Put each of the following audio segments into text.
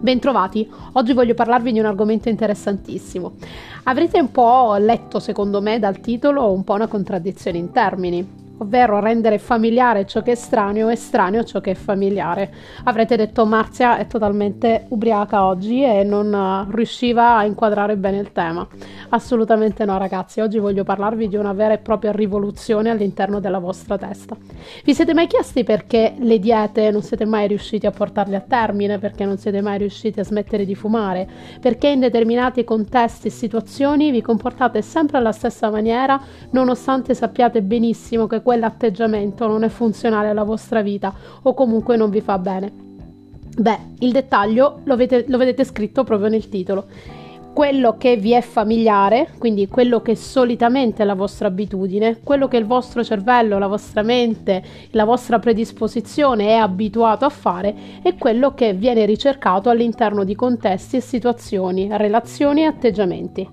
Bentrovati, oggi voglio parlarvi di un argomento interessantissimo. Avrete un po' letto, secondo me, dal titolo un po' una contraddizione in termini ovvero rendere familiare ciò che è estraneo e estraneo ciò che è familiare. Avrete detto Marzia è totalmente ubriaca oggi e non uh, riusciva a inquadrare bene il tema. Assolutamente no ragazzi, oggi voglio parlarvi di una vera e propria rivoluzione all'interno della vostra testa. Vi siete mai chiesti perché le diete non siete mai riusciti a portarle a termine, perché non siete mai riusciti a smettere di fumare, perché in determinati contesti e situazioni vi comportate sempre alla stessa maniera nonostante sappiate benissimo che quell'atteggiamento non è funzionale alla vostra vita o comunque non vi fa bene. Beh, il dettaglio lo, avete, lo vedete scritto proprio nel titolo quello che vi è familiare, quindi quello che solitamente è la vostra abitudine, quello che il vostro cervello, la vostra mente, la vostra predisposizione è abituato a fare e quello che viene ricercato all'interno di contesti e situazioni, relazioni e atteggiamenti.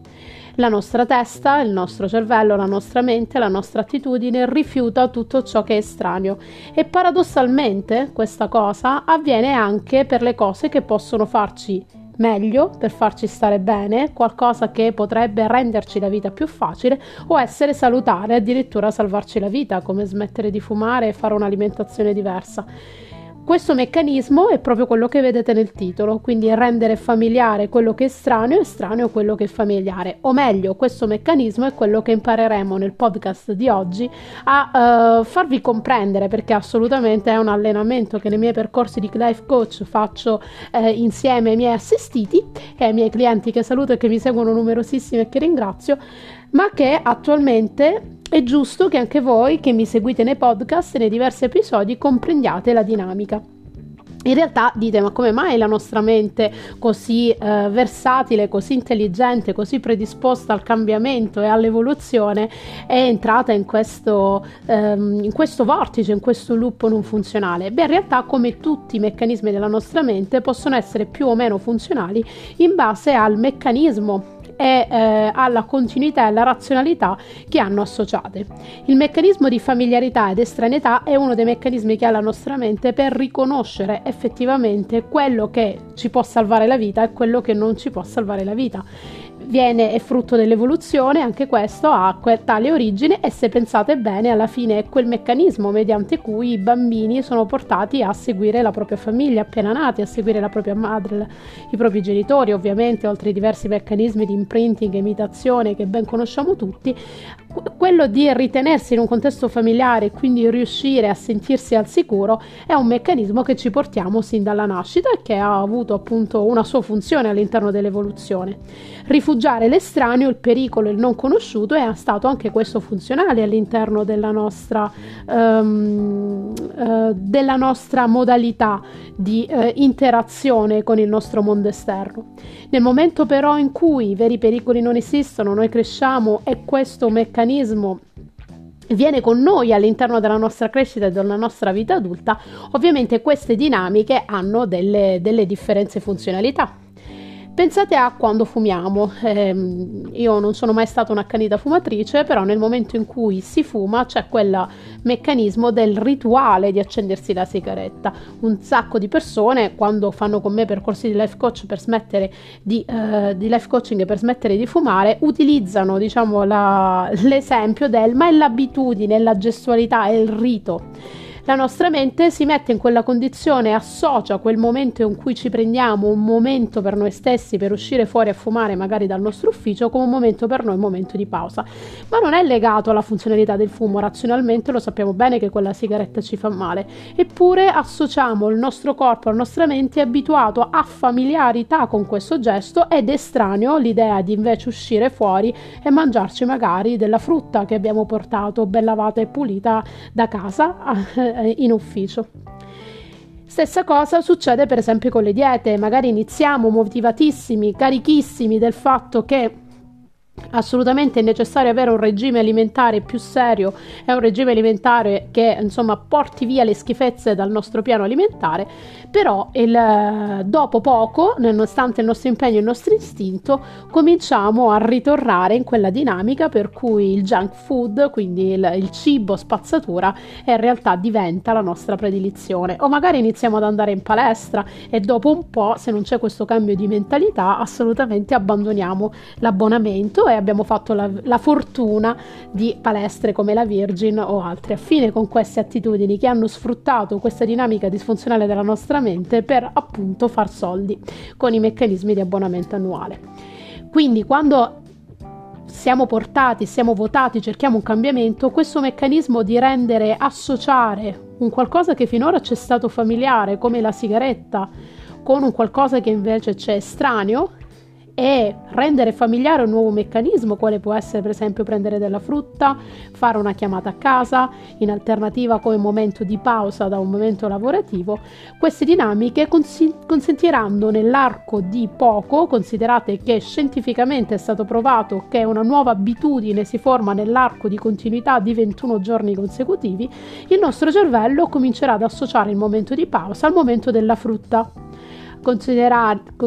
La nostra testa, il nostro cervello, la nostra mente, la nostra attitudine rifiuta tutto ciò che è estraneo e paradossalmente questa cosa avviene anche per le cose che possono farci meglio per farci stare bene, qualcosa che potrebbe renderci la vita più facile o essere salutare, addirittura salvarci la vita, come smettere di fumare e fare un'alimentazione diversa. Questo meccanismo è proprio quello che vedete nel titolo, quindi rendere familiare quello che è estraneo e estraneo quello che è familiare. O meglio, questo meccanismo è quello che impareremo nel podcast di oggi a uh, farvi comprendere perché assolutamente è un allenamento che nei miei percorsi di life coach faccio eh, insieme ai miei assistiti e ai miei clienti che saluto e che mi seguono numerosissimi e che ringrazio, ma che attualmente è giusto che anche voi che mi seguite nei podcast e nei diversi episodi comprendiate la dinamica. In realtà dite, ma come mai la nostra mente così eh, versatile, così intelligente, così predisposta al cambiamento e all'evoluzione è entrata in questo, ehm, in questo vortice, in questo loop non funzionale? Beh, in realtà come tutti i meccanismi della nostra mente possono essere più o meno funzionali in base al meccanismo e eh, alla continuità e alla razionalità che hanno associate. Il meccanismo di familiarità ed estraneità è uno dei meccanismi che ha la nostra mente per riconoscere effettivamente quello che ci può salvare la vita e quello che non ci può salvare la vita viene, è frutto dell'evoluzione, anche questo ha tale origine e se pensate bene alla fine è quel meccanismo mediante cui i bambini sono portati a seguire la propria famiglia appena nati, a seguire la propria madre, i propri genitori ovviamente, oltre ai diversi meccanismi di imprinting e imitazione che ben conosciamo tutti, quello di ritenersi in un contesto familiare e quindi riuscire a sentirsi al sicuro è un meccanismo che ci portiamo sin dalla nascita e che ha avuto appunto una sua funzione all'interno dell'evoluzione. Rifugiare l'estraneo, il pericolo, il non conosciuto è stato anche questo funzionale all'interno della nostra, um, uh, della nostra modalità di uh, interazione con il nostro mondo esterno. Nel momento però in cui i veri pericoli non esistono, noi cresciamo e questo meccanismo meccanismo viene con noi all'interno della nostra crescita e della nostra vita adulta, ovviamente queste dinamiche hanno delle, delle differenze funzionalità. Pensate a quando fumiamo. Eh, io non sono mai stata un'accanita fumatrice, però nel momento in cui si fuma c'è quel meccanismo del rituale di accendersi la sigaretta. Un sacco di persone, quando fanno con me percorsi di life di, eh, di life coaching per smettere di fumare, utilizzano diciamo la, l'esempio del ma è l'abitudine, la gestualità, è il rito la nostra mente si mette in quella condizione, associa quel momento in cui ci prendiamo un momento per noi stessi per uscire fuori a fumare magari dal nostro ufficio come un momento per noi, un momento di pausa. Ma non è legato alla funzionalità del fumo, razionalmente lo sappiamo bene che quella sigaretta ci fa male, eppure associamo il nostro corpo, la nostra mente è abituato a familiarità con questo gesto ed estraneo l'idea di invece uscire fuori e mangiarci magari della frutta che abbiamo portato ben lavata e pulita da casa eh, in ufficio. Stessa cosa succede per esempio con le diete, magari iniziamo motivatissimi, carichissimi del fatto che assolutamente è necessario avere un regime alimentare più serio e un regime alimentare che insomma porti via le schifezze dal nostro piano alimentare però il, dopo poco nonostante il nostro impegno e il nostro istinto cominciamo a ritornare in quella dinamica per cui il junk food quindi il, il cibo spazzatura in realtà diventa la nostra predilizione. O magari iniziamo ad andare in palestra e dopo un po' se non c'è questo cambio di mentalità assolutamente abbandoniamo l'abbonamento e abbiamo fatto la, la, fortuna di palestre come la Virgin o altre affine con queste attitudini che hanno sfruttato questa dinamica disfunzionale della nostra mente per appunto far soldi con i meccanismi di abbonamento annuale. Quindi quando siamo portati, siamo votati, cerchiamo un cambiamento, questo meccanismo di rendere associare un qualcosa che finora ci è stato familiare, come la sigaretta, con un qualcosa che invece c'è estraneo, e rendere familiare un nuovo meccanismo, quale può essere per esempio prendere della frutta, fare una chiamata a casa, in alternativa come momento di pausa da un momento lavorativo, queste dinamiche cons- consentiranno nell'arco di poco, considerate che scientificamente è stato provato che una nuova abitudine si forma nell'arco di continuità di 21 giorni consecutivi, il nostro cervello comincerà ad associare il momento di pausa al momento della frutta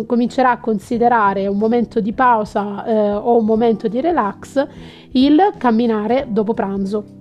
comincerà a considerare un momento di pausa eh, o un momento di relax il camminare dopo pranzo.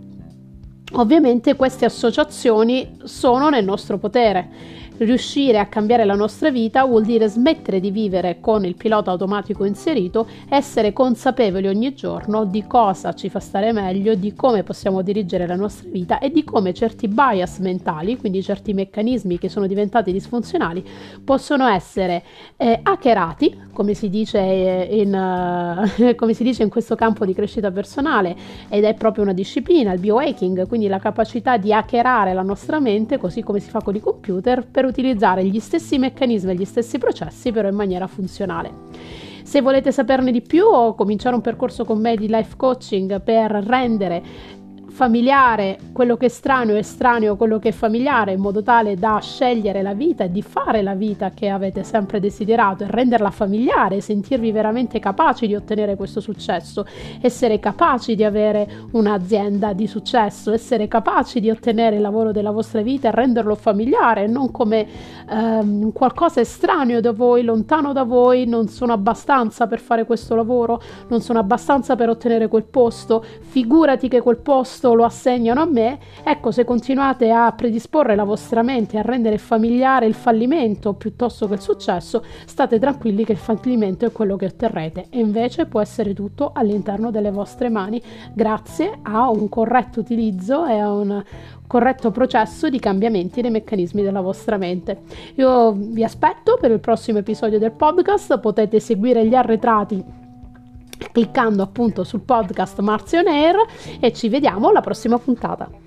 Ovviamente queste associazioni sono nel nostro potere. Riuscire a cambiare la nostra vita vuol dire smettere di vivere con il pilota automatico inserito, essere consapevoli ogni giorno di cosa ci fa stare meglio, di come possiamo dirigere la nostra vita e di come certi bias mentali, quindi certi meccanismi che sono diventati disfunzionali, possono essere eh, hackerati, come si, dice in, uh, come si dice in questo campo di crescita personale, ed è proprio una disciplina, il biohacking, quindi la capacità di hackerare la nostra mente, così come si fa con i computer, per utilizzare gli stessi meccanismi e gli stessi processi però in maniera funzionale. Se volete saperne di più o cominciare un percorso con me di life coaching per rendere familiare quello che è strano e estraneo quello che è familiare in modo tale da scegliere la vita e di fare la vita che avete sempre desiderato e renderla familiare, sentirvi veramente capaci di ottenere questo successo, essere capaci di avere un'azienda di successo, essere capaci di ottenere il lavoro della vostra vita e renderlo familiare, non come ehm, qualcosa estraneo da voi, lontano da voi, non sono abbastanza per fare questo lavoro, non sono abbastanza per ottenere quel posto, figurati che quel posto questo lo assegnano a me, ecco se continuate a predisporre la vostra mente a rendere familiare il fallimento piuttosto che il successo, state tranquilli che il fallimento è quello che otterrete e invece può essere tutto all'interno delle vostre mani grazie a un corretto utilizzo e a un corretto processo di cambiamenti nei meccanismi della vostra mente. Io vi aspetto per il prossimo episodio del podcast, potete seguire gli arretrati cliccando appunto sul podcast Marzion Air e ci vediamo alla prossima puntata.